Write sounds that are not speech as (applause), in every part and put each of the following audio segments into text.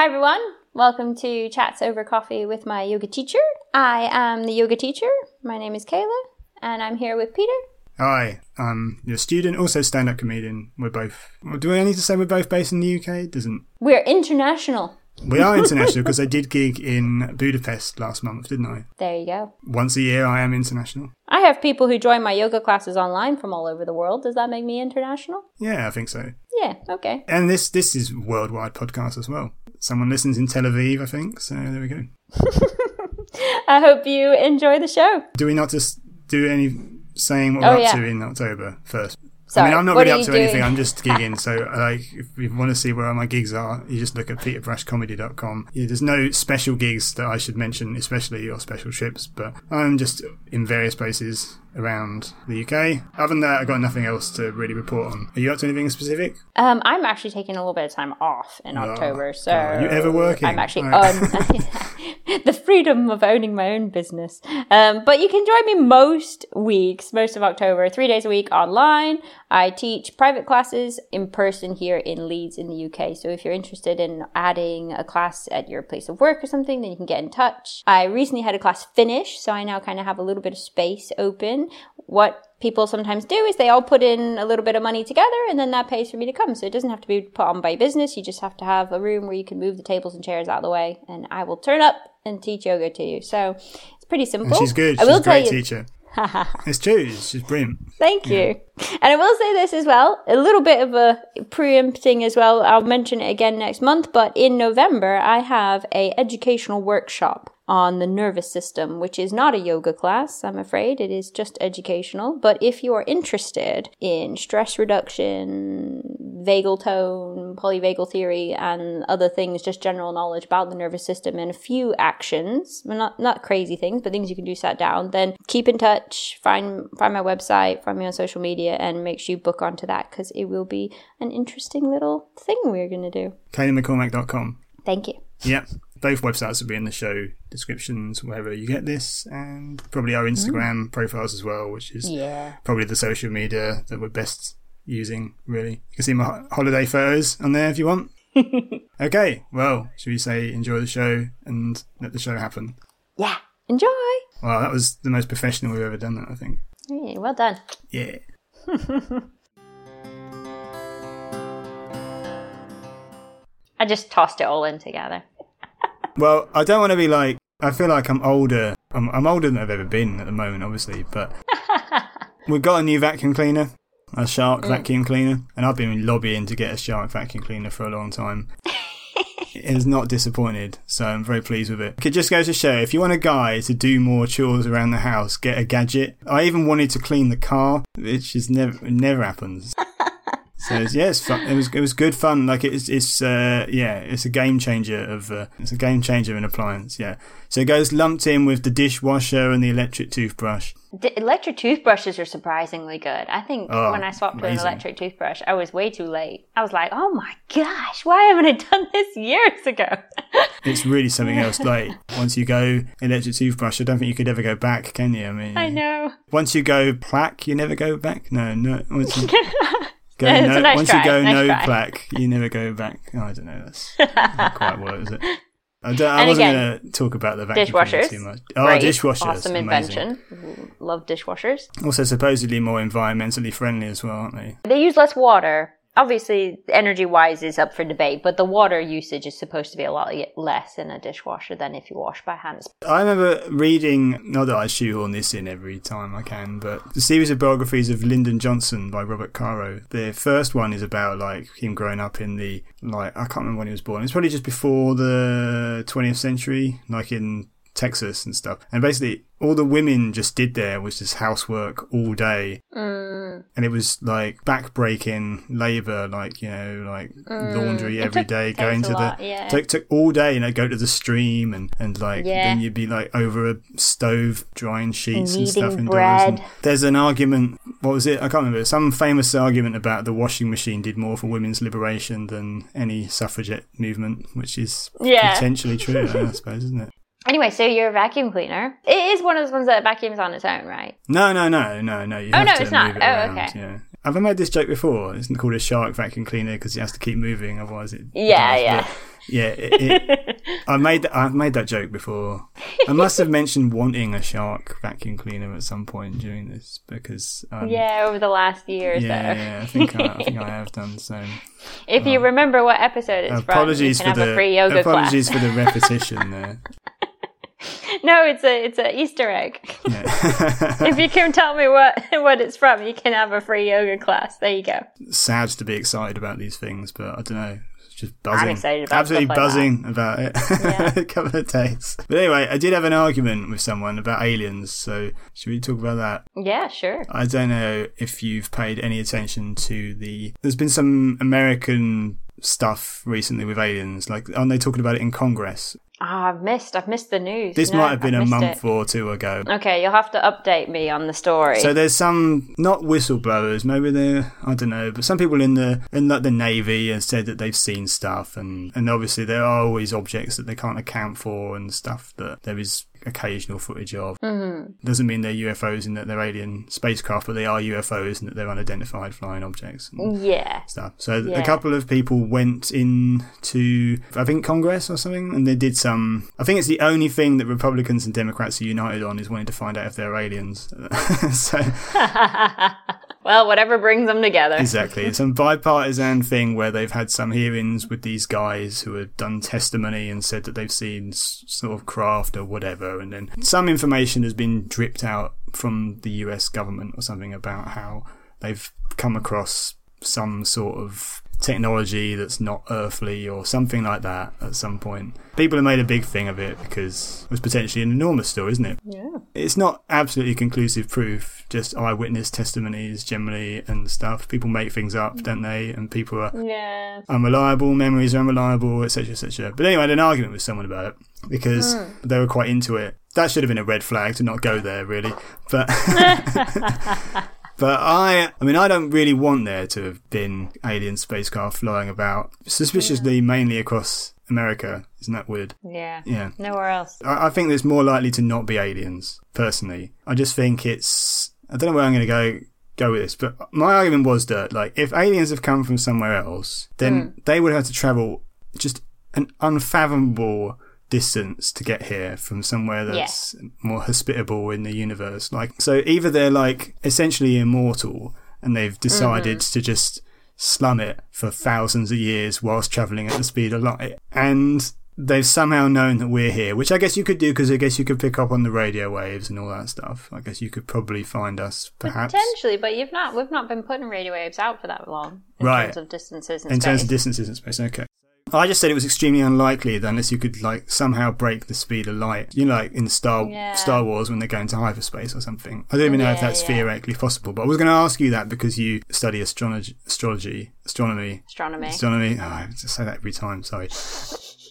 Hi everyone, welcome to Chats Over Coffee with my yoga teacher. I am the yoga teacher. My name is Kayla, and I'm here with Peter. Hi, I'm your student, also stand-up comedian. We're both. well, Do I need to say we're both based in the UK? It doesn't. We're international. We are international because I did gig in Budapest last month, didn't I? There you go. Once a year, I am international. I have people who join my yoga classes online from all over the world. Does that make me international? Yeah, I think so. Yeah, okay. And this this is worldwide podcast as well. Someone listens in Tel Aviv, I think. So there we go. (laughs) I hope you enjoy the show. Do we not just do any saying what Oh, we're up yeah. to in October first? Sorry, I mean, I'm not what really up to anything. I'm just (laughs) gigging. So, like, if you want to see where my gigs are, you just look at peterbrushcomedy.com. Yeah, there's no special gigs that I should mention, especially your special trips, but I'm just in various places around the UK. Other than that, I've got nothing else to really report on. Are you up to anything specific? Um, I'm actually taking a little bit of time off in October, so are you ever working? I'm actually Right. on (laughs) (laughs) the freedom of owning my own business. Um, but you can join me most weeks, most of October, three days a week online. I teach private classes in person here in Leeds in the UK. So if you're interested in adding a class at your place of work or something, then you can get in touch. I recently had a class finish, so I now kind of have a little bit of space open. What people sometimes do is they all put in a little bit of money together and then that pays for me to come. So it doesn't have to be put on by business. You just have to have a room where you can move the tables and chairs out of the way and I will turn up and teach yoga to you. So it's pretty simple. And she's good. I She's will a tell great you. teacher. (laughs) it's true. She's brilliant. Thank you. And I will say this as well, a little bit of a preempting as well. I'll mention it again next month, but in November I have a educational workshop on the nervous system, which is not a yoga class, I'm afraid. It is just educational. But if you are interested in stress reduction, vagal tone, polyvagal theory, and other things, just general knowledge about the nervous system and a few actions, well, not not crazy things, but things you can do sat down, then keep in touch, find find my website, find me on social media, and make sure you book onto that because it will be an interesting little thing we're gonna do. KaylaMcCormack.com. Thank you. Yep. Both websites will be in the show descriptions wherever you get this, and probably our Instagram hmm. profiles as well, which is Yeah. probably the social media that we're best using, really. You can see my holiday photos on there if you want. (laughs) okay, well, should we say enjoy the show and let the show happen? Yeah. Enjoy. Well, that was the most professional we've ever done that, I think. Yeah, well done. Yeah. (laughs) I just tossed it all in together. Well, I don't want to be like, I feel like I'm older. I'm, I'm older than I've ever been at the moment, obviously, but (laughs) we've got a new vacuum cleaner, a Shark mm. vacuum cleaner, and I've been lobbying to get a Shark vacuum cleaner for a long time. (laughs) it has not disappointed, so I'm very pleased with it. It just goes to show if you want a guy to do more chores around the house, get a gadget. I even wanted to clean the car, which is never never happens. (laughs) So it's, yeah, it's fun. It was it was good fun. Like it's it's uh, yeah, it's a game changer of uh, it's a game changer of an appliance. Yeah, so it goes lumped in with the dishwasher and the electric toothbrush. D- electric toothbrushes are surprisingly good. I think Oh, when I swapped to an electric toothbrush, I was way too late. I was like, oh my gosh, why haven't I done this years ago? (laughs) It's really something else. Like once you go electric toothbrush, I don't think you could ever go back, can you? I mean, I know. once you go plaque, you never go back. No, no. (laughs) Once you go no, nice once try, you go nice no try. plaque, you never go back. Oh, I don't know. That's not quite what is it? (laughs) I, don't, I And wasn't going to talk about the vacuum Dishwashers. too much. Oh, Great. dishwashers. Awesome amazing. invention. Love dishwashers. Also, supposedly more environmentally friendly as well, aren't they? They use less water. Obviously, energy wise is up for debate, but the water usage is supposed to be a lot less in a dishwasher than if you wash by hand. I remember reading, not that I shoehorn this in every time I can, but the series of biographies of Lyndon Johnson by Robert Caro. The first one is about like him growing up in the like I can't remember when he was born. It's probably just before the 20th century, like in Texas and stuff. And basically, all the women just did there was just housework all day, Mm, and it was like back-breaking labor, like you know, like laundry Mm. It every took- day, going to lot, the yeah. took took all day, you know, go to the stream and and like Yeah. then you'd be like over a stove drying sheets and stuff indoors. bread. And there's an argument. What was it? I can't remember. Some famous argument about the washing machine did more for women's liberation than any suffragette movement, which is Yeah. potentially true, I (laughs) suppose, isn't it? Anyway, so you're a vacuum cleaner. It is one of those ones that vacuums on its own, right? No, no, no, no, no. You Oh, no, it's not. it Oh, around, okay. Yeah. Have I made this joke before? It's called a shark vacuum cleaner because it has to keep moving, otherwise it. Yeah, dies. yeah. But Yeah, it, it, I made that, I've made that joke before. I must have mentioned wanting a shark vacuum cleaner at some point during this because um, yeah, over the last year or yeah, so. yeah, I think I, I think I have done so. If you remember what episode it's Apologies from, you for have the a free yoga apologies class. for the repetition there. (laughs) no, it's a it's a Easter egg. Yeah. if you can tell me what what it's from, you can have a free yoga class. There you go. Sad to be excited about these things, but I don't know. Just buzzing. excited about Absolutely like buzzing about it. Yeah. (laughs) a couple of days. But anyway, I did have an argument with someone about aliens, so should we talk about that? Yeah, sure. I don't know if you've paid any attention to the. There's been some American stuff recently with aliens. Like, aren't they talking about it in Congress? Ah, I've missed. I've missed the news. This No, might have been I've a month it. or two ago. Okay, you'll have to update me on the story. So there's some not whistleblowers, maybe they're I don't know, but some people in the in like the navy have said that they've seen stuff, and and obviously there are always objects that they can't account for and stuff that there is occasional footage of. Mm-hmm. Doesn't mean they're UFOs and that they're alien spacecraft, but they are UFOs and that they're unidentified flying objects. Yeah. Stuff. So Yeah. a couple of people went in to I think Congress or something, and they did some. I think it's the only thing that Republicans and Democrats are united on is wanting to find out if they're aliens. (laughs) so (laughs) Well, whatever brings them together. Exactly. It's some bipartisan thing where they've had some hearings with these guys who have done testimony and said that they've seen sort of craft or whatever. And then some information has been dripped out from the US government or something about how they've come across some sort of technology that's not earthly or something like that at some point. People have made a big thing of it because it was potentially an enormous story, isn't it? Yeah. it's not absolutely conclusive proof, just eyewitness testimonies generally and stuff. People make things up, mm-hmm. don't they? And people are Yeah. unreliable, memories are unreliable, etc., etc. But anyway, I had an argument with someone about it because hmm. they were quite into it. That should have been a red flag to not go there, really. But. (laughs) (laughs) But I, I mean, I don't really want there to have been alien spacecraft flying about, suspiciously mainly across America. Isn't that weird? Yeah. Yeah. Nowhere else. I, I think there's more likely to not be aliens, personally. I just think it's. I don't know where I'm going to go go with this, but my argument was that, like, if aliens have come from somewhere else, then hmm. they would have to travel just an unfathomable distance to get here from somewhere that's more hospitable in the universe. Like, so either they're like essentially immortal and they've decided mm-hmm. to just slum it for thousands of years whilst traveling at the speed of light, and they've somehow known that we're here, which I guess you could do because I guess you could pick up on the radio waves and all that stuff. I guess you could probably find us, perhaps. Potentially, but you've not. We've not been putting radio waves out for that long in Right. terms of distances and in terms of distances in space. Okay. I just said it was extremely unlikely that unless you could like somehow break the speed of light. You know, like in Star Yeah. Star Wars when they go into hyperspace or something. I don't even know if that's yeah. theoretically possible. But I was going to ask you that because you study astrology, astrology, astronomy, Astronomy. astronomy. Oh, I have to say that every time. Sorry.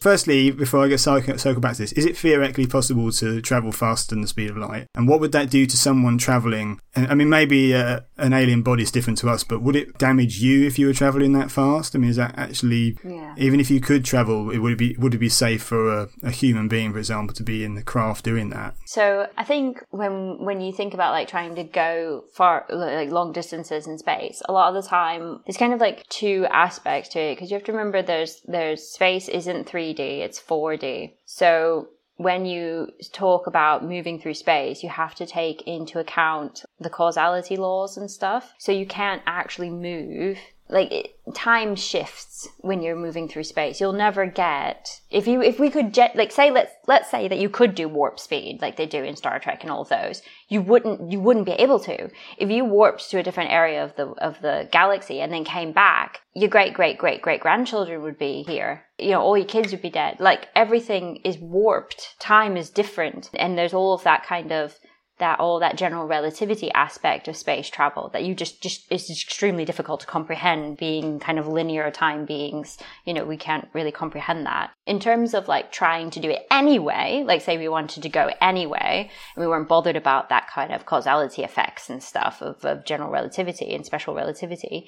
Firstly, before I get circle, circle back to this, is it theoretically possible to travel faster than the speed of light? And what would that do to someone traveling? And I mean, maybe uh, an alien body is different to us, but would it damage you if you were traveling that fast? I mean, is that actually, Yeah. even if you could travel, it would it be would it be safe for a, a human being, for example, to be in the craft doing that? So I think when when you think about like trying to go far like long distances in space, a lot of the time there's kind of like two aspects to it because you have to remember there's there's space isn't 3D, it's 4D. So when you talk about moving through space, you have to take into account the causality laws and stuff. So you can't actually move like time shifts when you're moving through space. You'll never get if you if we could jet like say let's let's say that you could do warp speed like they do in star trek and all of those you wouldn't you wouldn't be able to. If you warped to a different area of the of the galaxy and then came back your great great great great grandchildren would be here. You know all your kids would be dead. Like everything is warped. Time is different. And there's all of that kind of that all that general relativity aspect of space travel that you just just it's extremely difficult to comprehend being kind of linear time beings. You know we can't really comprehend that. In terms of like trying to do it anyway like say we wanted to go anyway and we weren't bothered about that kind of causality effects and stuff of, of general relativity and special relativity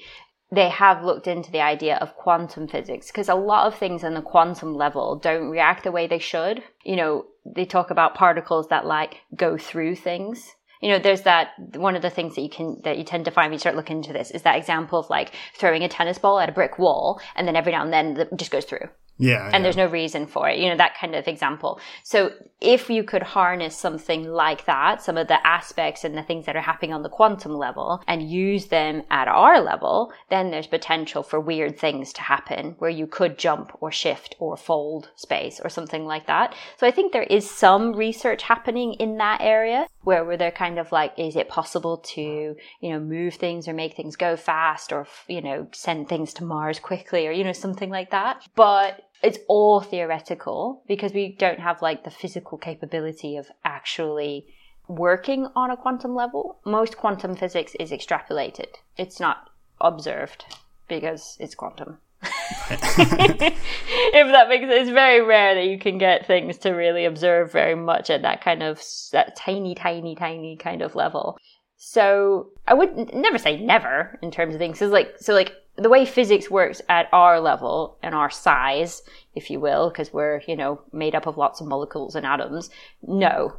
they have looked into the idea of quantum physics because a lot of things on the quantum level don't react the way they should. You know, they talk about particles that like go through things. You know, there's that one of the things that you can that you tend to find when you start looking into this is that example of like throwing a tennis ball at a brick wall and then every now and then it just goes through. Yeah. and yeah. there's no reason for it, you know, that kind of example. So if you could harness something like that, some of the aspects and the things that are happening on the quantum level and use them at our level, then there's potential for weird things to happen where you could jump or shift or fold space or something like that. So I think there is some research happening in that area where, where they're kind of like, is it possible to, you know, move things or make things go fast or, you know, send things to Mars quickly or, you know, something like that. But it's all theoretical because we don't have like the physical capability of actually working on a quantum level. Most quantum physics is extrapolated. It's not observed because it's quantum. (laughs) if that makes sense, it's very rare that you can get things to really observe very much at that kind of that tiny, tiny, tiny kind of level. So I would never say never in terms of things. So like, so like the way physics works at our level and our size, if you will, because we're you know made up of lots of molecules and atoms. No,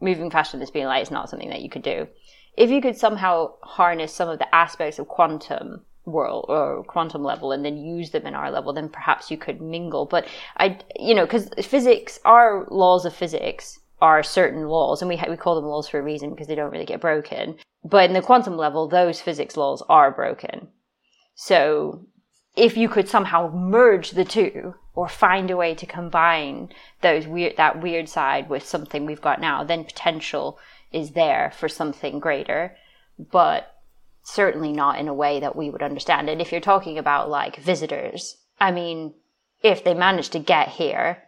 moving faster than the speed of light is not something that you could do. If you could somehow harness some of the aspects of quantum world or quantum level and then use them in our level, then perhaps you could mingle. But I, you know, because physics, our laws of physics are certain laws, and we ha- we call them laws for a reason because they don't really get broken. But in the quantum level, those physics laws are broken. So if you could somehow merge the two or find a way to combine those weird that weird side with something we've got now, then potential is there for something greater. But certainly not in a way that we would understand. And if you're talking about like visitors, I mean, if they managed to get here,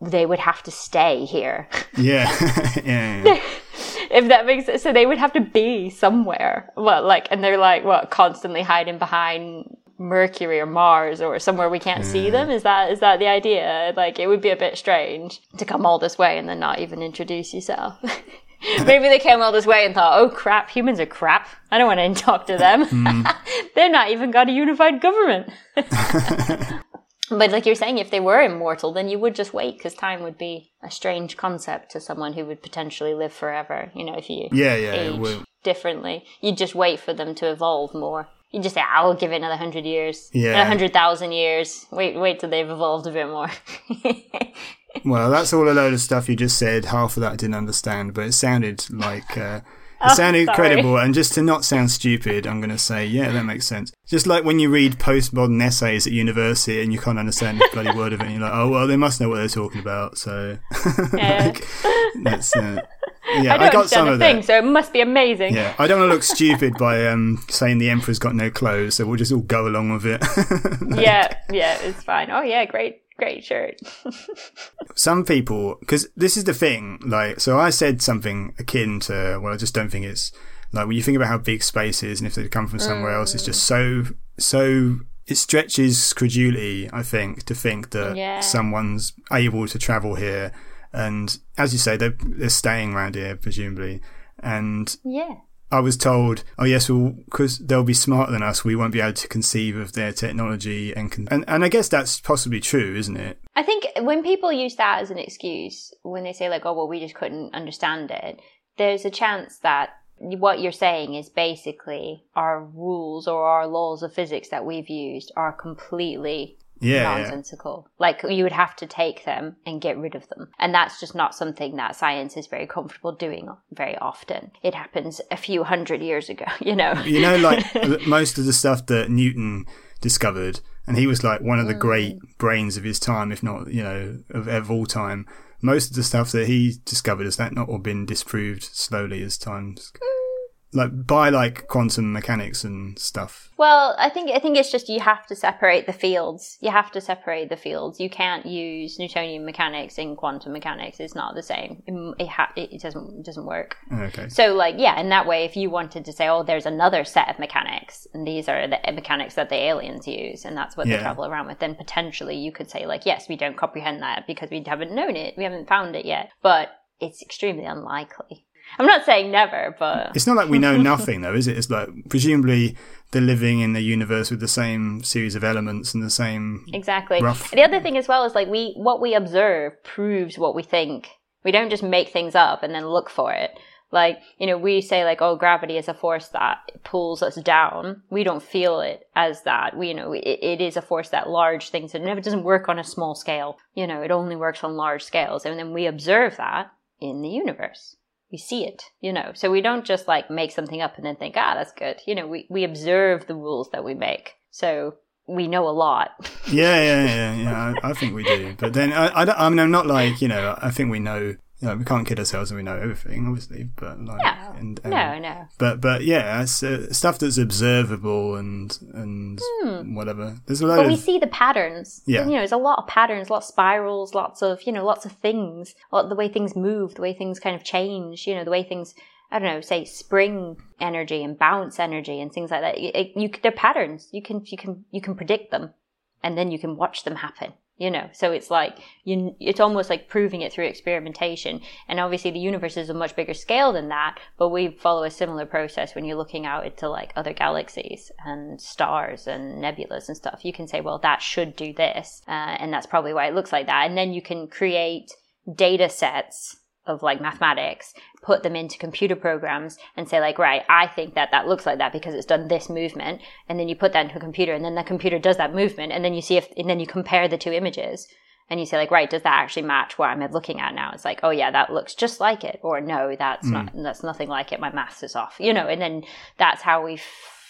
they would have to stay here. (laughs) (laughs) yeah. yeah. yeah. (laughs) if that makes sense. So they would have to be somewhere. Well, like, and they're like, what, constantly hiding behind Mercury or Mars or somewhere we can't see them? Is that is that the idea? Like, it would be a bit strange to come all this way and then not even introduce yourself. (laughs) Maybe they came all this way and thought, oh crap, humans are crap. I don't want to (laughs) talk to them. Mm. (laughs) They're not even got a unified government. but like you're saying, if they were immortal, then you would just wait because time would be a strange concept to someone who would potentially live forever. You know, if you Yeah, yeah, age differently, you'd just wait for them to evolve more. You just say, ah, "I'll give it another hundred years, Yeah. a hundred thousand years. Wait, wait till they've evolved a bit more." Well, that's all a load of stuff you just said. Half of that I didn't understand, but it sounded like uh, it (laughs) Oh, sounded sorry. credible. And just to not sound stupid, I'm going to say, yeah, that makes sense. Just like when you read postmodern essays at university and you can't understand a bloody word of it, and you're like, oh well, they must know what they're talking about. So, (laughs) Yeah. like, that's uh, yeah, (laughs) I I, got some of thing, that. so it must be amazing. Yeah, I don't want to look stupid by um, saying the emperor's got no clothes, so we'll just all go along with it. yeah, yeah, it's fine. Oh yeah, great, great shirt. (laughs) some people because this is the thing like so i said something akin to well i just don't think it's like when you think about how big space is and if they come from somewhere else it's just so so it stretches credulity i think to think that Yeah. someone's able to travel here and as you say they're, they're staying around here presumably and yeah. I was told, oh yes, well, because they'll be smarter than us, we won't be able to conceive of their technology, and con- and and I guess that's possibly true, isn't it? I think when people use that as an excuse, when they say like, "Oh, well, we just couldn't understand it," there's a chance that what you're saying is basically our rules or our laws of physics that we've used are completely Yeah, yeah. nonsensical. Like you would have to take them and get rid of them. And that's just not something that science is very comfortable doing very often. It happens a few hundred years ago, (laughs) you know. You know, like (laughs) most of the stuff that Newton discovered, and he was like one of the mm. great brains of his time, if not, you know, of, of all time. Most of the stuff that he discovered has that not all been disproved slowly as times, like by like quantum mechanics and stuff. Well, I think I think it's just you have to separate the fields. You have to separate the fields. You can't use Newtonian mechanics in quantum mechanics. It's not the same. It, it, ha- it doesn't it doesn't work. Okay. So, like, yeah, in that way, if you wanted to say, oh, there's another set of mechanics, and these are the eh, mechanics that the aliens use, and that's what Yeah. they travel around with, then potentially you could say, like, yes, we don't comprehend that because we haven't known it, we haven't found it yet. But it's extremely unlikely. I'm not saying never, but It's not like we know (laughs) nothing, though, is it? It's like presumably they're living in the universe with the same series of elements and the same. exactly. rough- The other thing as well is like we what we observe proves what we think. We don't just make things up and then look for it. Like, you know, we say like, oh, gravity is a force that pulls us down. We don't feel it as that. We, you know, it, it is a force that large things, it never doesn't work on a small scale. You know, it only works on large scales. And then we observe that in the universe. We see it, you know. So we don't just like make something up and then think, ah, that's good. You know, we, we observe the rules that we make. So we know a lot. yeah, yeah, yeah, yeah. I, I, think we do. But then I, I, I mean, I'm not like you know. I think we know you know, we can't kid ourselves and we know everything, obviously. But like, no, and, um, no, no. But but yeah, it's, uh, stuff that's observable and and hmm. whatever. There's a lot. But of, we see the patterns. Yeah, you know, there's a lot of patterns, lots of spirals, lots of you know, lots of things. Lot, the way things move, the way things kind of change. You know, the way things. I don't know, say spring energy and bounce energy and things like that. It, you, they're patterns. You can you can you can predict them, and then you can watch them happen you know? So it's like you it's almost like proving it through experimentation. And obviously the universe is a much bigger scale than that but we follow a similar process when you're looking out into like other galaxies and stars and nebulas and stuff. You can say well that should do this uh, and that's probably why it looks like that. And then you can create data sets of like mathematics, put them into computer programs and say like, right, I think that that looks like that because it's done this movement. And then you put that into a computer and then the computer does that movement. And then you see if, and then you compare the two images and you say like, right, does that actually match what I'm looking at now? It's like, oh yeah, that looks just like it. Or no, that's mm. not, that's nothing like it. My maths is off, you know, and then that's how we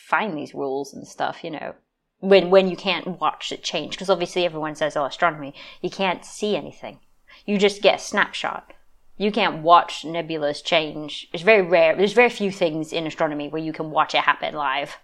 find these rules and stuff, you know when when you can't watch it change because obviously everyone says oh astronomy you can't see anything you just get a snapshot you can't watch nebulas change. It's very rare. There's very few things in astronomy where you can watch it happen live.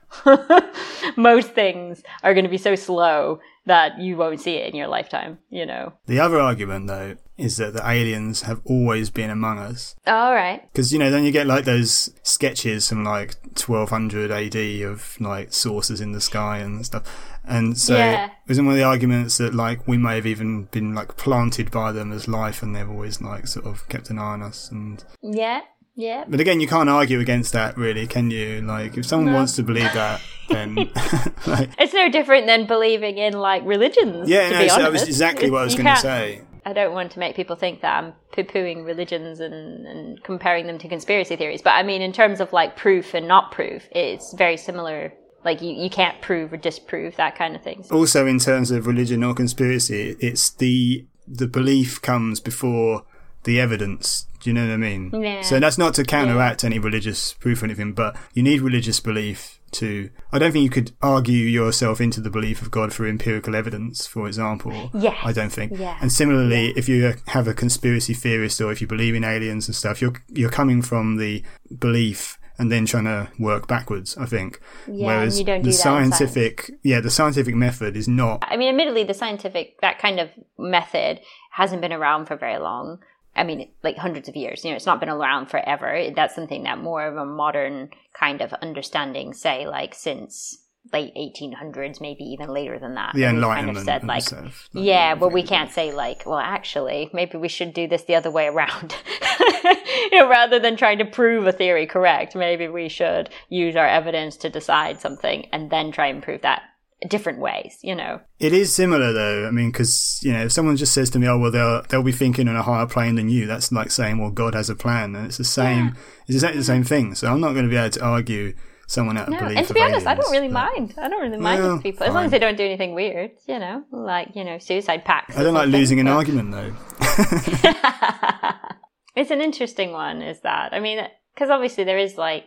(laughs) Most things are going to be so slow that you won't see it in your lifetime, you know. The other argument, though, is that the aliens have always been among us. All right. Because, you know, then you get like those sketches from like 1200 AD of like saucers in the sky and stuff. And so, yeah. isn't one of the arguments that like we may have even been like planted by them as life and they've always like sort of kept an eye on us and. Yeah. Yeah. But again, you can't argue against that, really, can you? Like, if someone no. wants to believe that, then (laughs) (laughs) like, it's no different than believing in like religions. Yeah, no, so that was exactly what I was going to say. I don't want to make people think that I'm poo-pooing religions and, and comparing them to conspiracy theories, but I mean, in terms of like proof and not proof, it's very similar like you, you can't prove or disprove that kind of thing. Also, in terms of religion or conspiracy, it's the the belief comes before the evidence. Do you know what I mean? Yeah. So that's not to counteract yeah. any religious proof or anything, but you need religious belief to. I don't think you could argue yourself into the belief of God through empirical evidence, for example. Yeah. I don't think. Yeah. And similarly, yeah. if you have a conspiracy theorist or if you believe in aliens and stuff, you're you're coming from the belief and then trying to work backwards. I think. Yeah, Whereas you don't the do scientific, yeah, the scientific method is not. I mean, admittedly, the scientific that kind of method hasn't been around for very long. I mean, like hundreds of years. You know, it's not been around forever. That's something that more of a modern kind of understanding, say, like since late 1800s, maybe even later than that. The Enlightenment kind of said, like, stuff, yeah, but we can't say like, well, actually, maybe we should do this the other way around. (laughs) you know, rather than trying to prove a theory correct, maybe we should use our evidence to decide something and then try and prove that different ways, you know. It is similar though. I mean, because you know, if someone just says to me, "Oh, well, they'll they'll be thinking on a higher plane than you," that's like saying, "Well, God has a plan," and it's the same. Yeah. It's exactly the same thing. So I'm not going to be able to argue someone out no, belief. And to be honest, aliens, I don't really but... mind. I don't really mind well, people as long as they don't do anything weird. You know, like you know, suicide pacts. I don't like losing but... an argument though. (laughs) (laughs) it's an interesting one. Is that I mean, because obviously there is like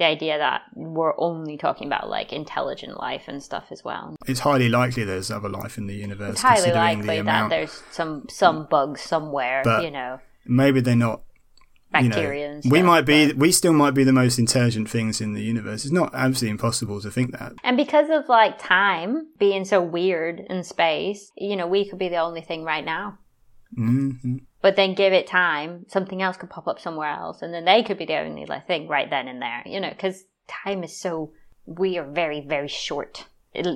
the idea that we're only talking about like intelligent life and stuff as well. It's highly likely there's other life in the universe. It's highly likely the that there's some some bugs somewhere. But you know, maybe they're not bacteria. You know, stuff, we might be, but... we still might be the most intelligent things in the universe. It's not absolutely impossible to think that. And because of like time being so weird in space, you know, we could be the only thing right now. Mm-hmm. But then give it time, something else could pop up somewhere else, and then they could be the only like, thing right then and there. You know, because time is so we are very very short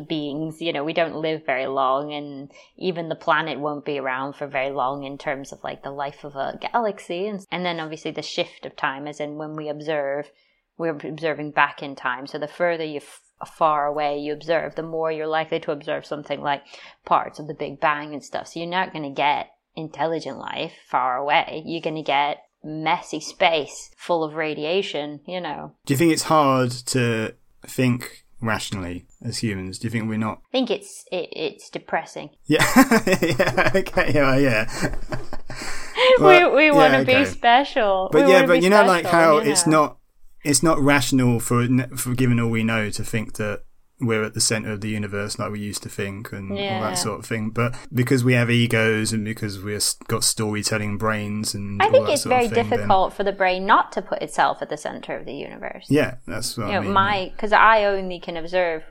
beings you know we don't live very long and even the planet won't be around for very long in terms of like the life of a galaxy and, and then obviously the shift of time is in when we observe we're observing back in time so the further you f- far away you observe the more you're likely to observe something like parts of the big bang and stuff so you're not going to get intelligent life far away you're going to get messy space full of radiation, you know. Do you think it's hard to think rationally as humans? Do you think we're not? I think it's it, it's depressing. (laughs) Yeah, yeah, okay, yeah, yeah. (laughs) we Well, we want to okay. be special. But We yeah, but you know, like how you it's not it's not rational for for given all we know to think that we're at the center of the universe like we used to think and all that sort of thing. But because we have egos and because we've got storytelling brains and I think it's very thing, then- difficult for the brain not to put itself at the center of the universe. yeah, that's what you I know, mean. my because I only can observe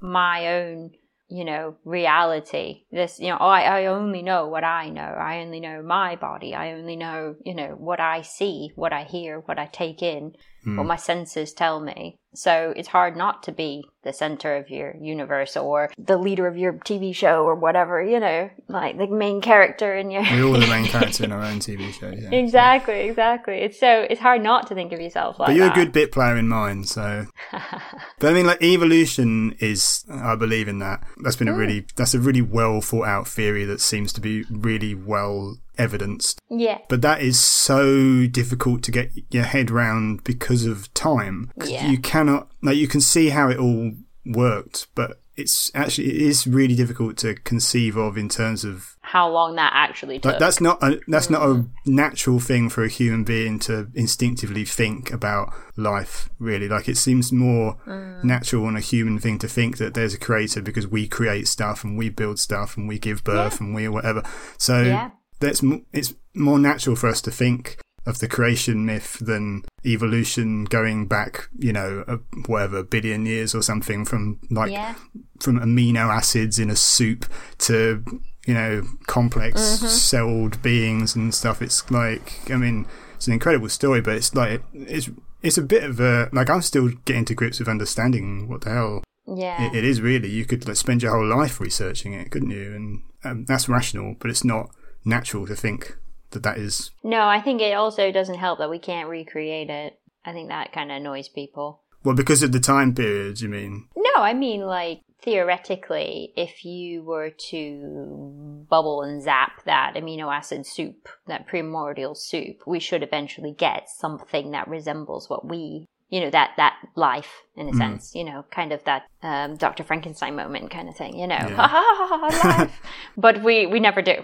my own, you know, reality. This, you know, I I only know what I know. I only know my body. I only know, you know, what I see, what I hear, what I take in, Hmm. what my senses tell me. So it's hard not to be the center of your universe or the leader of your TV show or whatever. You know, like the main character in your. We're all the main (laughs) character in our own TV show. Yeah. Exactly, exactly. It's so it's hard not to think of yourself like But you're that. a good bit player in mine, so. (laughs) but I mean, like evolution is, I believe in that. That's been a really, that's a really well thought out theory that seems to be really well evidenced. yeah. But that is so difficult to get your head round because of time. Yeah. You cannot, like, you can see how it all worked, but it's actually, it is really difficult to conceive of in terms of How long that actually took. like that's not a that's not a mm. natural thing for a human being to instinctively think about life. Really, like it seems more mm. natural and a human thing to think that there's a creator because we create stuff and we build stuff and we give birth and we whatever. So Yeah. That's it's more natural for us to think of the creation myth than evolution going back, you know, a, whatever billion years or something from like yeah. from amino acids in a soup to you know complex celled beings and stuff it's like i mean it's an incredible story but it's like it's it's a bit of a like i'm still getting to grips with understanding what the hell Yeah. it, it is really you could like, spend your whole life researching it couldn't you and um, that's rational but it's not natural to think that that is no, I think it also doesn't help that we can't recreate it. I think that kind of annoys people. well because of the time period you mean No, I mean, like, theoretically, if you were to bubble and zap that amino acid soup, that primordial soup, we should eventually get something that resembles what we. You know that that life in a sense, you know, kind of that um, Dr. Frankenstein moment kind of thing, you know, Yeah. (laughs) ha ha ha ha life. (laughs) but we we never do.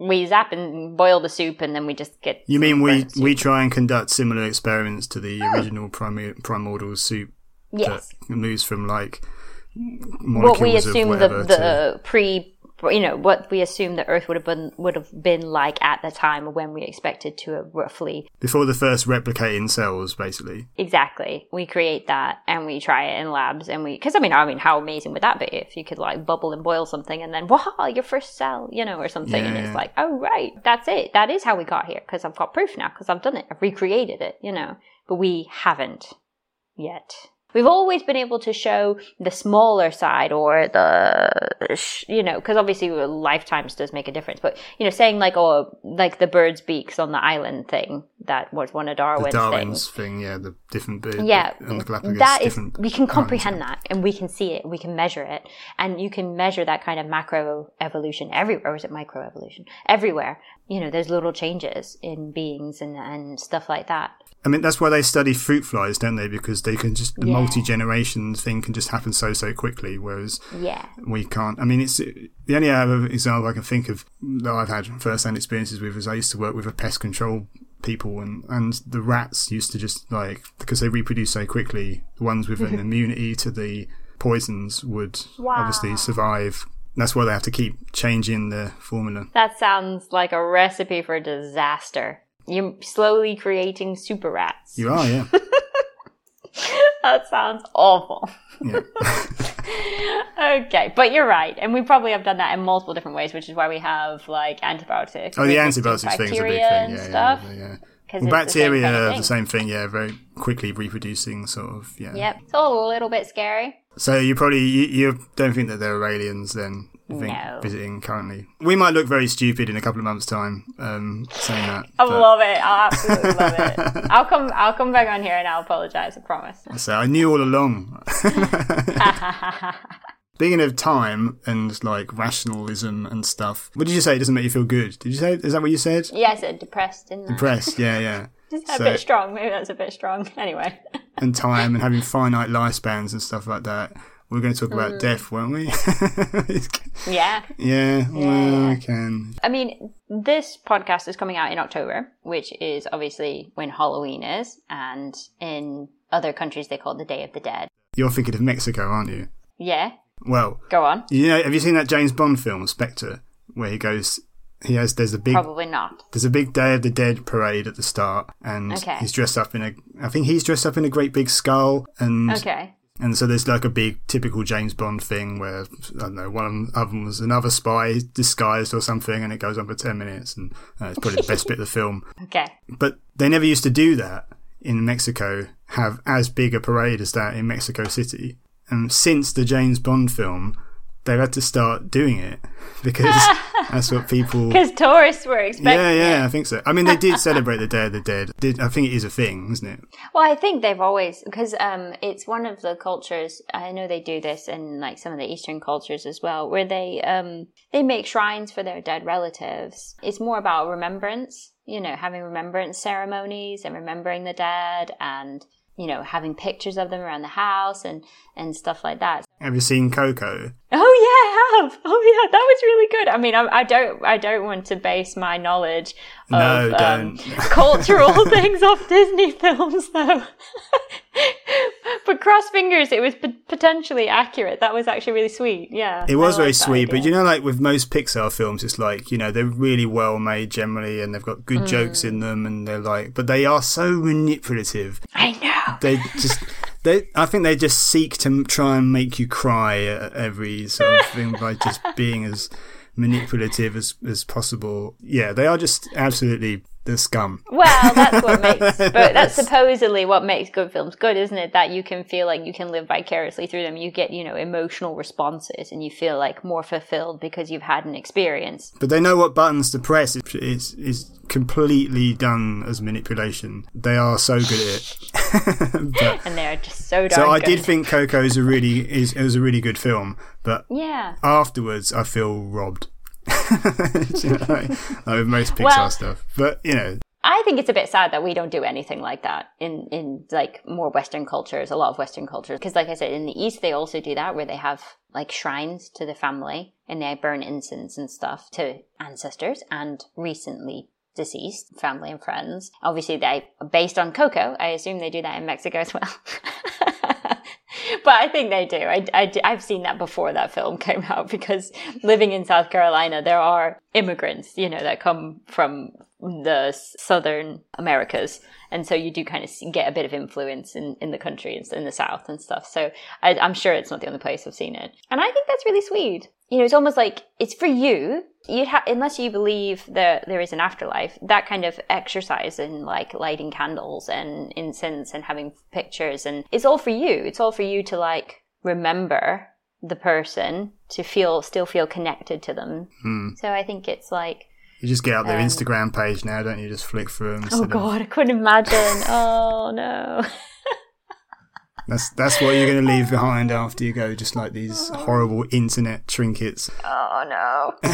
We zap and boil the soup, and then we just get. you mean we we try and conduct similar experiments to the ah. original primi- primordial soup yes. that moves from like what we molecules assume the whatever to- the pre you know what we assume the earth would have been would have been like at the time when we expected to have roughly before the first replicating cells, basically. exactly. We create that and we try it in labs and we because i mean i mean how amazing would that be if you could like bubble and boil something and then (laughs) wow your first cell you know or something. And it's like oh right that's it. That is how we got here because i've got proof now because i've done it. I've recreated it you know. But we haven't yet We've always been able to show the smaller side or the, you know, because obviously lifetimes does make a difference. But, you know, saying like, oh, like the bird's beaks on the island thing, that was one of The Darwin's, Darwin's things. thing, yeah, the different bird. Yeah, on the Galapagos, that is, different we can comprehend that and we can see it, we can measure it. And you can measure that kind of macro evolution everywhere, or is it micro evolution? Everywhere. You know, there's little changes in beings and, and stuff like that. I mean, that's why they study fruit flies, don't they? Because they can just the Yeah. multi generation thing can just happen so so quickly, whereas Yeah. we can't. I mean, it's the only other example I can think of that I've had first hand experiences with is I used to work with a pest control people and and the rats used to just like because they reproduce so quickly the ones with an (laughs) immunity to the poisons would obviously survive that's why they have to keep changing the formula That sounds like a recipe for disaster. You're slowly creating super rats. you are yeah (laughs) that sounds awful. yeah (laughs) Okay, but you're right, and we probably have done that in multiple different ways, which is why we have like antibiotics. oh the antibiotics thing's a big bacteria thing and yeah stuff. yeah, yeah. 'cause Well, it's the same bacteria kind of the same thing yeah very quickly reproducing sort of yeah Yep, it's all a little bit scary. So you probably you, you don't think that there are aliens then? No. visiting currently. We might look very stupid in a couple of months' time, um, saying that. I but- love it. I absolutely love it. (laughs) I'll come. I'll come back on here and I'll apologize. I promise. So I knew all along. (laughs) Speaking of time and like rationalism and stuff, what did you say? It doesn't make you feel good. Did you say? Is that what you said? Yeah, I said depressed? Depressed. Yeah, yeah. (laughs) Is that So- a bit strong? Maybe that's a bit strong. (laughs) Anyway. and time and having finite lifespans and stuff like that. We are going to talk Mm. about death, weren't we? (laughs) yeah. yeah, well, Yeah. I can. I mean, this podcast is coming out in October, which is obviously when Halloween is, and in other countries they call it the Day of the Dead. You're thinking of Mexico, aren't you? Yeah, Well, go on. you know, have you seen that James Bond film, Spectre, where he goes? He has. There's a big. Probably not. There's a big Day of the Dead parade at the start, and Okay. he's dressed up in a. I think he's dressed up in a great big skull, and Okay. and so there's like a big typical James Bond thing where I don't know one of them was another spy disguised or something, and it goes on for ten minutes, and uh, it's probably the best bit of the film. (laughs) Okay. But they never used to do that in Mexico, have as big a parade as that in Mexico City. And since the James Bond film, they've had to start doing it because (laughs) that's what people. Because tourists were expecting. Yeah, yeah. I think so. I mean, they did celebrate the Day of the Dead. Did I think it is a thing, isn't it? Well, I think they've always because um, it's one of the cultures. I know they do this in like some of the Eastern cultures as well, where they um, they make shrines for their dead relatives. It's more about remembrance, you know, having remembrance ceremonies and remembering the dead, and you know, having pictures of them around the house and and stuff like that. Have you seen Coco? Oh yeah, have. (laughs) Oh yeah, that was really good. I mean, I, I don't, I don't want to base my knowledge No, of um, (laughs) cultural things off Disney films, though. (laughs) but cross fingers, it was p- potentially accurate. That was actually really sweet. Yeah, It was very sweet, but you know, like with most Pixar films, it's like you know they're really well made generally, and they've got good jokes Mm. in them, and they're like, but they are so manipulative. I know. They just, they, I think they just seek to try and make you cry at every sort of thing by just (laughs) being as manipulative as as possible. Yeah, they are just absolutely the scum. Well, that's what (laughs) makes, but that's supposedly what makes good films good, isn't it? That you can feel like you can live vicariously through them. You get, you know, emotional responses and you feel like more fulfilled because you've had an experience. But they know what buttons to press. It's, it's, it's completely done as manipulation. They are so good at it. (laughs) but, And they're just so darn so I good. did think Coco is a really is it was a really good film, but Yeah. afterwards I feel robbed. (laughs) You know, like, like most Pixar Well- stuff, but you know, I think it's a bit sad that we don't do anything like that in, in like more Western cultures, a lot of Western cultures. Because, like I said, in the East, they also do that where they have like shrines to the family and they burn incense and stuff to ancestors and recently deceased family and friends. Obviously, they based on Coco. I assume they do that in Mexico as well. (laughs) (laughs) but I think they do. I, I, I've seen that before that film (laughs) came out because living in South Carolina, there are immigrants, you know, that come from the southern Americas. And so you do kind of get a bit of influence in, in the country, in the South and stuff. So I, I'm sure it's not the only place I've seen it. And I think that's really sweet. You know, it's almost like it's for you. You ha- unless you believe that there is an afterlife, that kind of exercise in like lighting candles and incense and having pictures and it's all for you. It's all for you to like remember the person to feel still feel connected to them. Hmm. So I think it's like you just get out their Um, Instagram page now, don't you? Just flick through them. oh god, I couldn't imagine. oh no. (laughs) That's that's what you're going to leave behind after you go. Just like these horrible internet trinkets. Oh no.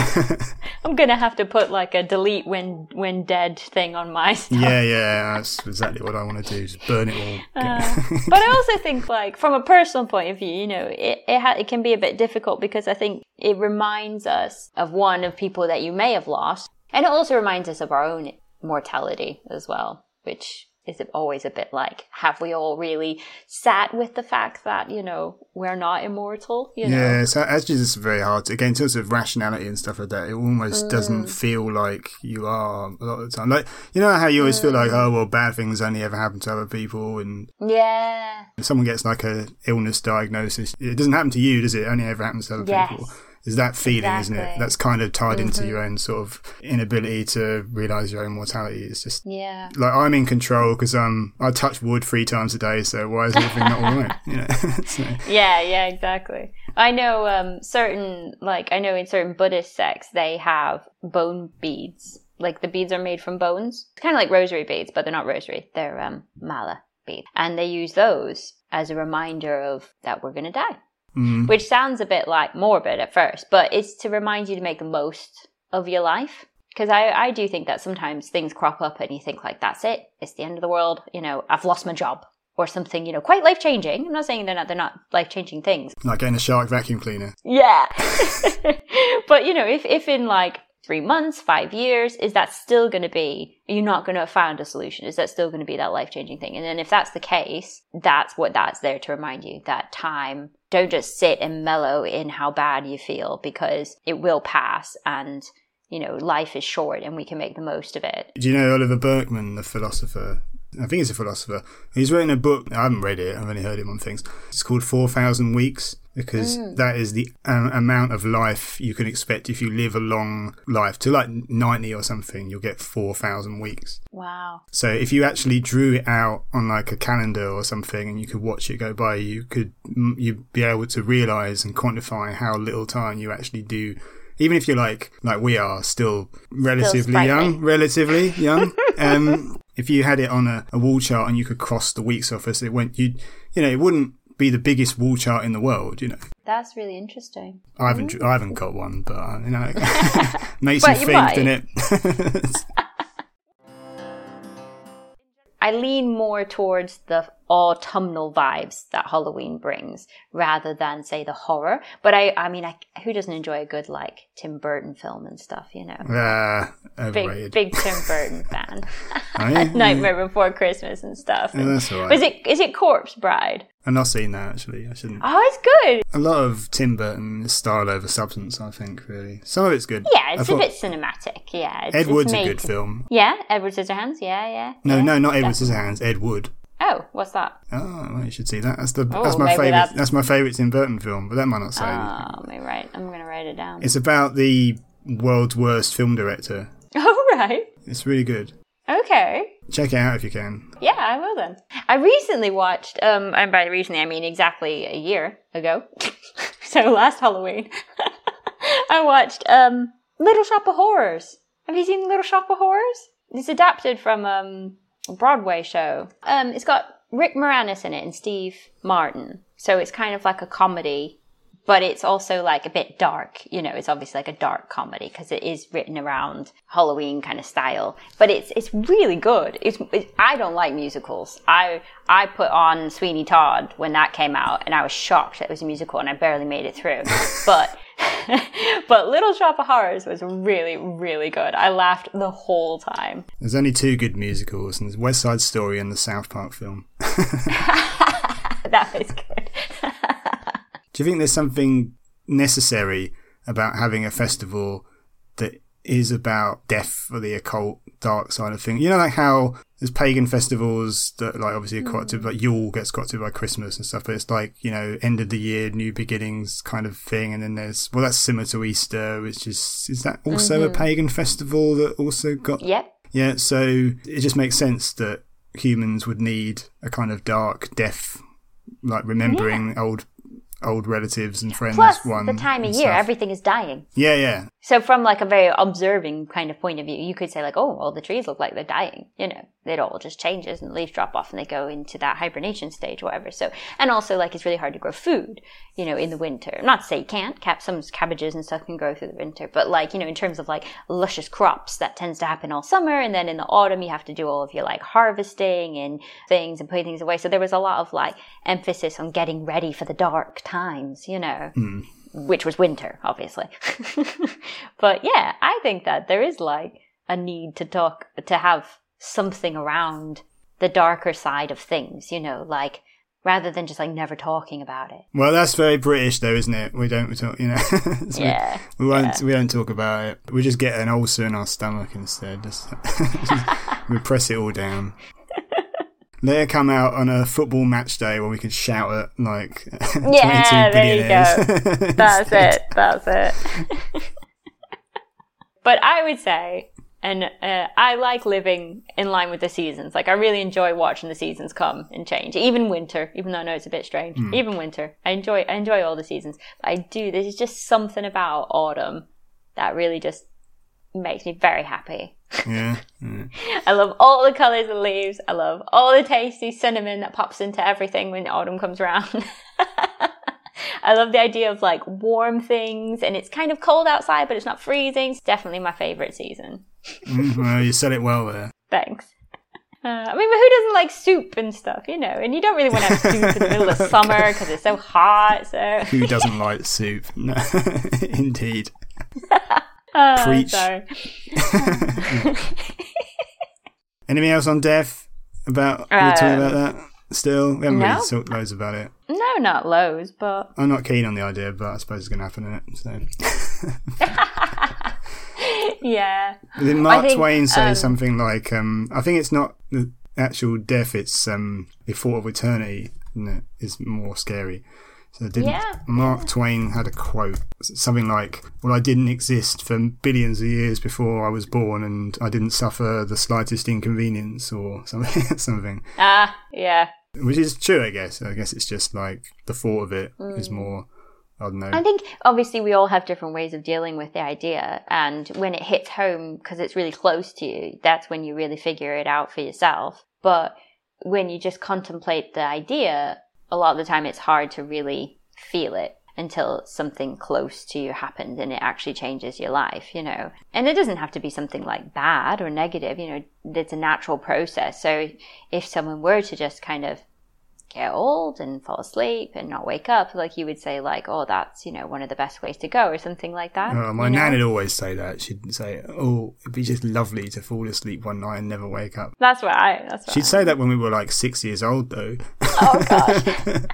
(laughs) I'm gonna have to put like a delete when when dead thing on my stuff. Yeah, yeah, that's exactly what I want to do. Just burn it all. Uh, (laughs) but I also think, like, from a personal point of view, you know, it it, ha- it can be a bit difficult because I think it reminds us of one of people that you may have lost, and it also reminds us of our own mortality as well, which is it always a bit like, have we all really sat with the fact that you know we're not immortal? You know, Yeah, so actually, it's very hard. To, again, in terms of rationality and stuff like that, it almost Mm. doesn't feel like you are a lot of the time. Like you know how you always feel like, Mm. oh well, bad things only ever happen to other people, and yeah, if someone gets like a illness diagnosis, it doesn't happen to you, does it? it only ever happens to other Yes. people. Is that feeling, isn't it? Mm-hmm. That's kind of tied into your own sort of inability to realize your own mortality. It's just yeah. like I'm in control because um I touch wood three times a day, so why is everything not all right? (laughs) You know. (laughs) so, Yeah, yeah, exactly. I know um, certain, like, I know in certain Buddhist sects, they have bone beads. Like, the beads are made from bones. It's kind of like rosary beads, but they're not rosary. They're um, mala beads. And they use those as a reminder of that we're going to die. Mm. which sounds a bit like morbid at first, but it's to remind you to make the most of your life. Because I, I do think that sometimes things crop up and you think like, that's it, it's the end of the world, you know, I've lost my job or something, you know, quite life changing. I'm not saying they're not they're not life changing things. Like getting a shark vacuum cleaner. Yeah. (laughs) but you know, if if in like three months, five years, is that still going to be, are you not going to have found a solution? Is that still going to be that life changing thing? And then if that's the case, that's what that's there to remind you that time, don't just sit and mellow in how bad you feel because it will pass and, you know, life is short and we can make the most of it. Do you know Oliver Burkeman, the philosopher? I think he's a philosopher. He's written a book. I haven't read it. I've only heard him on things. It's called Four Thousand Weeks because that is the um, amount of life you can expect if you live a long life to like ninety or something. You'll get four thousand weeks. Wow. So if you actually drew it out on like a calendar or something, and you could watch it go by, you could mm, you'd be able to realize and quantify how little time you actually do. Even if you're like like we are, still relatively sprightly. young, relatively young. (laughs) Um, if you had it on a, a wall chart and you could cross the weeks off as it went, you you know it wouldn't be the biggest wall chart in the world. You know, That's really interesting. I haven't I haven't got one, but uh, you know, (laughs) (laughs) makes But you think, doesn't it? (laughs) I lean more towards the autumnal vibes that Halloween brings rather than say the horror. But I, I mean, I, who doesn't enjoy a good like Tim Burton film and stuff, you know? Ah, Big, overrated. big Tim Burton fan. (laughs) (laughs) Nightmare Before Christmas and stuff. Yeah, that's all right. Is it is it Corpse Bride? I've not seen that actually. I shouldn't. Oh, it's good. A lot of Tim Burton is style over substance. I think really. Some of it's good. Yeah, it's a thought bit cinematic. Yeah, it's, Ed Wood's a good film. Yeah, Edward Scissorhands. Yeah, yeah. No, yeah. no, not Edward Scissorhands. Ed Wood. Oh, what's that? Oh, well, you should see that. That's the Oh, that's my favorite. that's- That's my favorite Tim Burton film. But that might not say. Oh, me write. I'm gonna write it down. It's about the world's worst film director. (laughs) Oh right. It's really good. Okay. Check it out if you can. Yeah, I will then. I recently watched, um, and by recently I mean exactly a year ago. (laughs) so last Halloween, (laughs) I watched um, Little Shop of Horrors. Have you seen Little Shop of Horrors? It's adapted from um, Broadway show. Um, it's got Rick Moranis in it and Steve Martin. So it's kind of like a comedy, but it's also like a bit dark. You know, it's obviously like a dark comedy because it is written around Halloween kind of style. But it's it's really good. It's, it, I don't like musicals. I I put on Sweeney Todd when that came out, and I was shocked that it was a musical, and I barely made it through. (laughs) but (laughs) but Little Shop of Horrors was really really good. I laughed the whole time. There's only two good musicals, and there's West Side Story and the South Park film. (laughs) (laughs) That was good. Do you think there's something necessary about having a festival that is about death or the occult, dark side of things? You know, like how there's pagan festivals that, like, obviously are mm. quite to, like Yule gets quite to by Christmas and stuff, but it's like, you know, end of the year, new beginnings kind of thing. And then there's, well, that's similar to Easter, which is, is that also a mm-hmm. pagan festival that also got Yep. yeah, so it just makes sense that humans would need a kind of dark death, like remembering old old relatives and friends. Plus, one the time of year, stuff. everything is dying. Yeah, yeah, So from like a very observing kind of point of view, you could say like, oh, all the trees look like they're dying. You know, it all just changes and the leaves drop off and they go into that hibernation stage, whatever. So, and also like it's really hard to grow food, you know, in the winter. Not to say you can't. Cap some cabbages and stuff can grow through the winter, but like you know, in terms of like luscious crops, that tends to happen all summer, and then in the autumn you have to do all of your like harvesting and things and putting things away. So there was a lot of like emphasis on getting ready for the dark times, you know mm. which was winter, obviously. (laughs) but yeah, I think that there is like a need to talk, to have something around the darker side of things, you know, like rather than just like never talking about it. Well, that's very British, though, isn't it? We don't, we talk, you know. (laughs) So Yeah. We, won't. We don't talk about it. We just get an ulcer in our stomach instead. Just, (laughs) we press it all down. (laughs) Let it come out on a football match day where we can shout at like Yeah, 22 there you go. billionaires. That's it. That's it. but I would say, and uh, I like living in line with the seasons. Like I really enjoy watching the seasons come and change. Even winter, even though I know it's a bit strange. Even winter, I enjoy. I enjoy all the seasons. But I do. There's just something about autumn that really just makes me very happy. Yeah. (laughs) I love all the colours of leaves. I love all the tasty cinnamon that pops into everything when autumn comes around. (laughs) I love the idea of like warm things and it's kind of cold outside, but it's not freezing. It's definitely my favorite season. Mm, well, you said it well there. Thanks. Uh, I mean, but who doesn't like soup and stuff, you know? And you don't really want to have soup in the middle of summer because it's so hot. So Who doesn't like soup? (laughs) No, (laughs) indeed. Uh, (laughs) Preach. sorry. Anything else on death? About we're talking Um, about that still? We haven't no. really talked loads about it. No, not loads, but I'm not keen on the idea, but I suppose it's going to happen in it. So, (laughs) yeah. did Mark think, Twain say um, something like, um, "I think it's not the actual death; it's um, the thought of eternity that is more scary." So didn't Yeah, Mark Twain had a quote, something like, "Well, I didn't exist for billions of years before I was born, and I didn't suffer the slightest inconvenience or (laughs) something." something. Ah, yeah. Which is true, I guess. I guess it's just like the thought of it is more. Oh, I don't know. I think obviously we all have different ways of dealing with the idea, and when it hits home because it's really close to you, that's when you really figure it out for yourself. But when you just contemplate the idea, a lot of the time it's hard to really feel it until something close to you happens and it actually changes your life, you know. And it doesn't have to be something like bad or negative, you know, it's a natural process. So if someone were to just kind of get old and fall asleep and not wake up, like you would say, like, oh, that's you know one of the best ways to go, or something like that. Uh, my you know? nan would always say that. She'd say, "Oh, it'd be just lovely to fall asleep one night and never wake up." That's what I. That's what She'd I, say that when we were like six years old, though. Oh (laughs) gosh.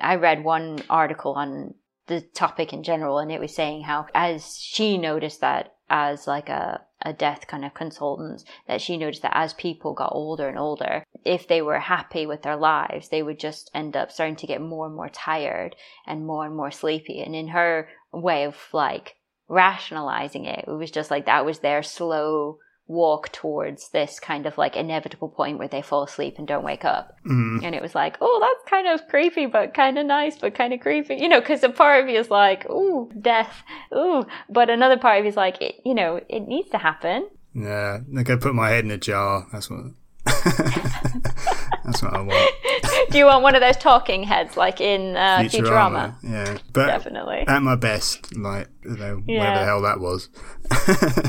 I read one article on the topic in general, and it was saying how, as she noticed that as like a, a death kind of consultant, that she noticed that as people got older and older, if they were happy with their lives, they would just end up starting to get more and more tired and more and more sleepy. And in her way of like rationalizing it, it was just like that was their slow walk towards this kind of like inevitable point where they fall asleep and don't wake up. Mm. And it was like, oh, that's kind of creepy, but kind of nice, but kind of creepy. You know, because a part of you is like, ooh, death, ooh. But another part of you is like, it, you know, it needs to happen. Yeah, like I'm put my head in a jar. That's what. (laughs) That's what I want. (laughs) Do you want one of those talking heads like in uh, Futurama? Yeah, but Definitely. at my best, like you know, whatever the hell that was. (laughs)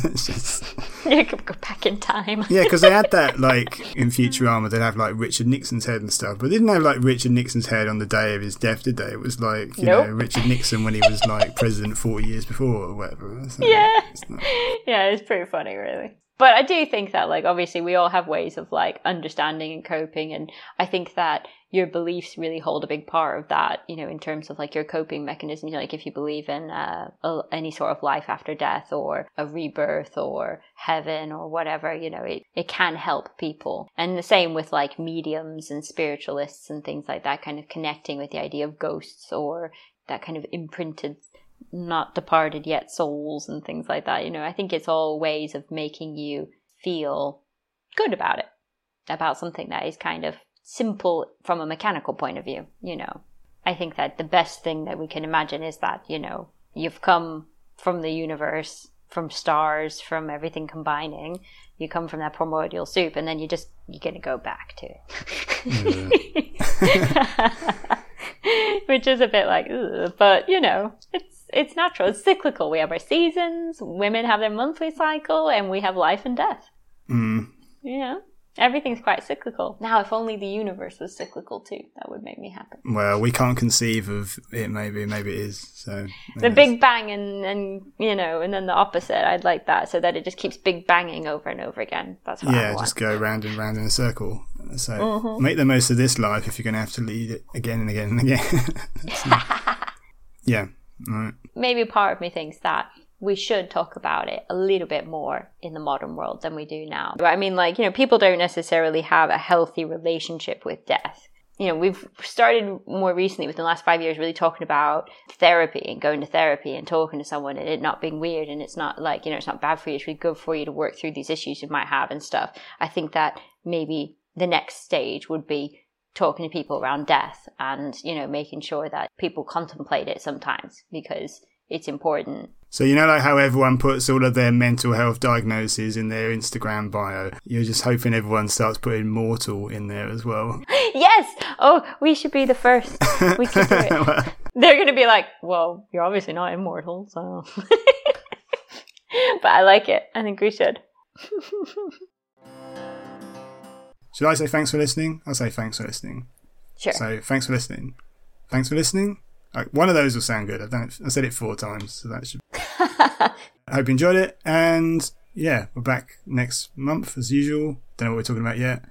It's just- (laughs) You could go back in time. yeah, because they had that (laughs) like in Futurama, they'd have like Richard Nixon's head and stuff, but they didn't have like Richard Nixon's head on the day of his death, did they? It was like you Nope. know Richard Nixon when he was like president forty years before or whatever. So Yeah. it's not- (laughs) yeah, it's pretty funny, really. But I do think that, like, obviously, we all have ways of like understanding and coping, and I think that your beliefs really hold a big part of that. You know, in terms of like your coping mechanisms. Like, if you believe in uh, a, any sort of life after death, or a rebirth, or heaven, or whatever, you know, it it can help people. And the same with like mediums and spiritualists and things like that, kind of connecting with the idea of ghosts or that kind of imprinted not departed yet souls and things like that. You know, I think it's all ways of making you feel good about it, about something that is kind of simple from a mechanical point of view. You know, I think that the best thing that we can imagine is that, you know, you've come from the universe, from stars, from everything combining. You come from that primordial soup, and then you just, you're going to go back to it. (laughs) which is a bit like, but you know, it's it's natural. It's cyclical. We have our seasons. Women have their monthly cycle, and we have life and death. Mm. Know, everything's quite cyclical. Now, if only the universe was cyclical too, that would make me happy. Well, we can't conceive of it. Maybe, maybe it is. So The Big Bang and and you know, and then the opposite. I'd like that so that it just keeps big banging over and over again. That's what I yeah, just go round and round in a circle. So Mm-hmm. make the most of this life if you're going to have to lead it again and again and again. (laughs) Not- (laughs) yeah. Right. maybe part of me thinks that we should talk about it a little bit more in the modern world than we do now. But I mean, like, you know, people don't necessarily have a healthy relationship with death. You know, we've started more recently within the last five years really talking about therapy and going to therapy and talking to someone and it not being weird and it's not like, you know, it's not bad for you. It's really good for you to work through these issues you might have and stuff. I think that maybe the next stage would be talking to people around death and, you know, making sure that people contemplate it sometimes because it's important. So you know, like how everyone puts all of their mental health diagnoses in their Instagram bio. You're just hoping everyone starts putting mortal in there as well. (laughs) yes. Oh, we should be the first. (laughs) We could do it. They're going to be like, well, you're obviously not immortal, so. (laughs) but I like it. I think we should. Should I say thanks for listening? I'll say thanks for listening. Sure. So thanks for listening. Thanks for listening. One of those will sound good. I've done it, I said it four times, so that should. I (laughs) hope you enjoyed it, and yeah, we're back next month as usual. Don't know what we're talking about yet.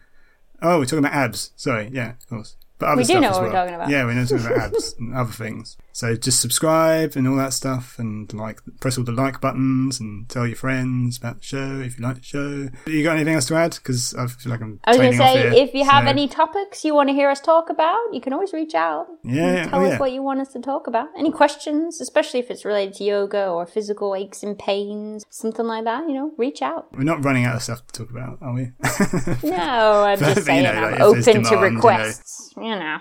Oh, we're talking about abs. Sorry, yeah, of course. But other We do know what we're well. talking about. Yeah, we know talking about (laughs) abs and other things. So just subscribe and all that stuff, and like press all the like buttons, and tell your friends about the show if you like the show. You got anything else to add? Because I feel like I'm. I was going to say, here, if you have so- any topics you want to hear us talk about, you can always reach out. Yeah, tell oh, us yeah. what you want us to talk about. Any questions, especially if it's related to yoga or physical aches and pains, something like that, you know, reach out. We're not running out of stuff to talk about, are we? (laughs) No, I'm But, just you saying know, I'm like, open to requests. you know. You know.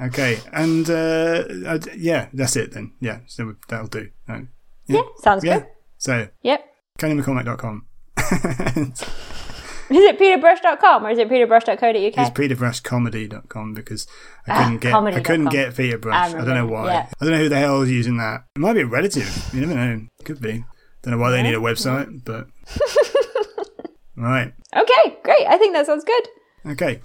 (laughs) okay, and uh, uh, yeah, that's it then. Yeah, so that'll do. No. Yeah, sounds Yeah. good. So, Yep. KaylaMcCormack.com. (laughs) Is it peterbrush.com or is it peterbrush.co.uk? It's peterbrushcomedy.com because I couldn't get I couldn't get Peter Brush. I I, don't know why. yeah. I don't know who the hell is using that. It might be a relative. You never know. Could be. Don't know why they need a website, but (laughs) right. Okay, great. I think that sounds good. Okay.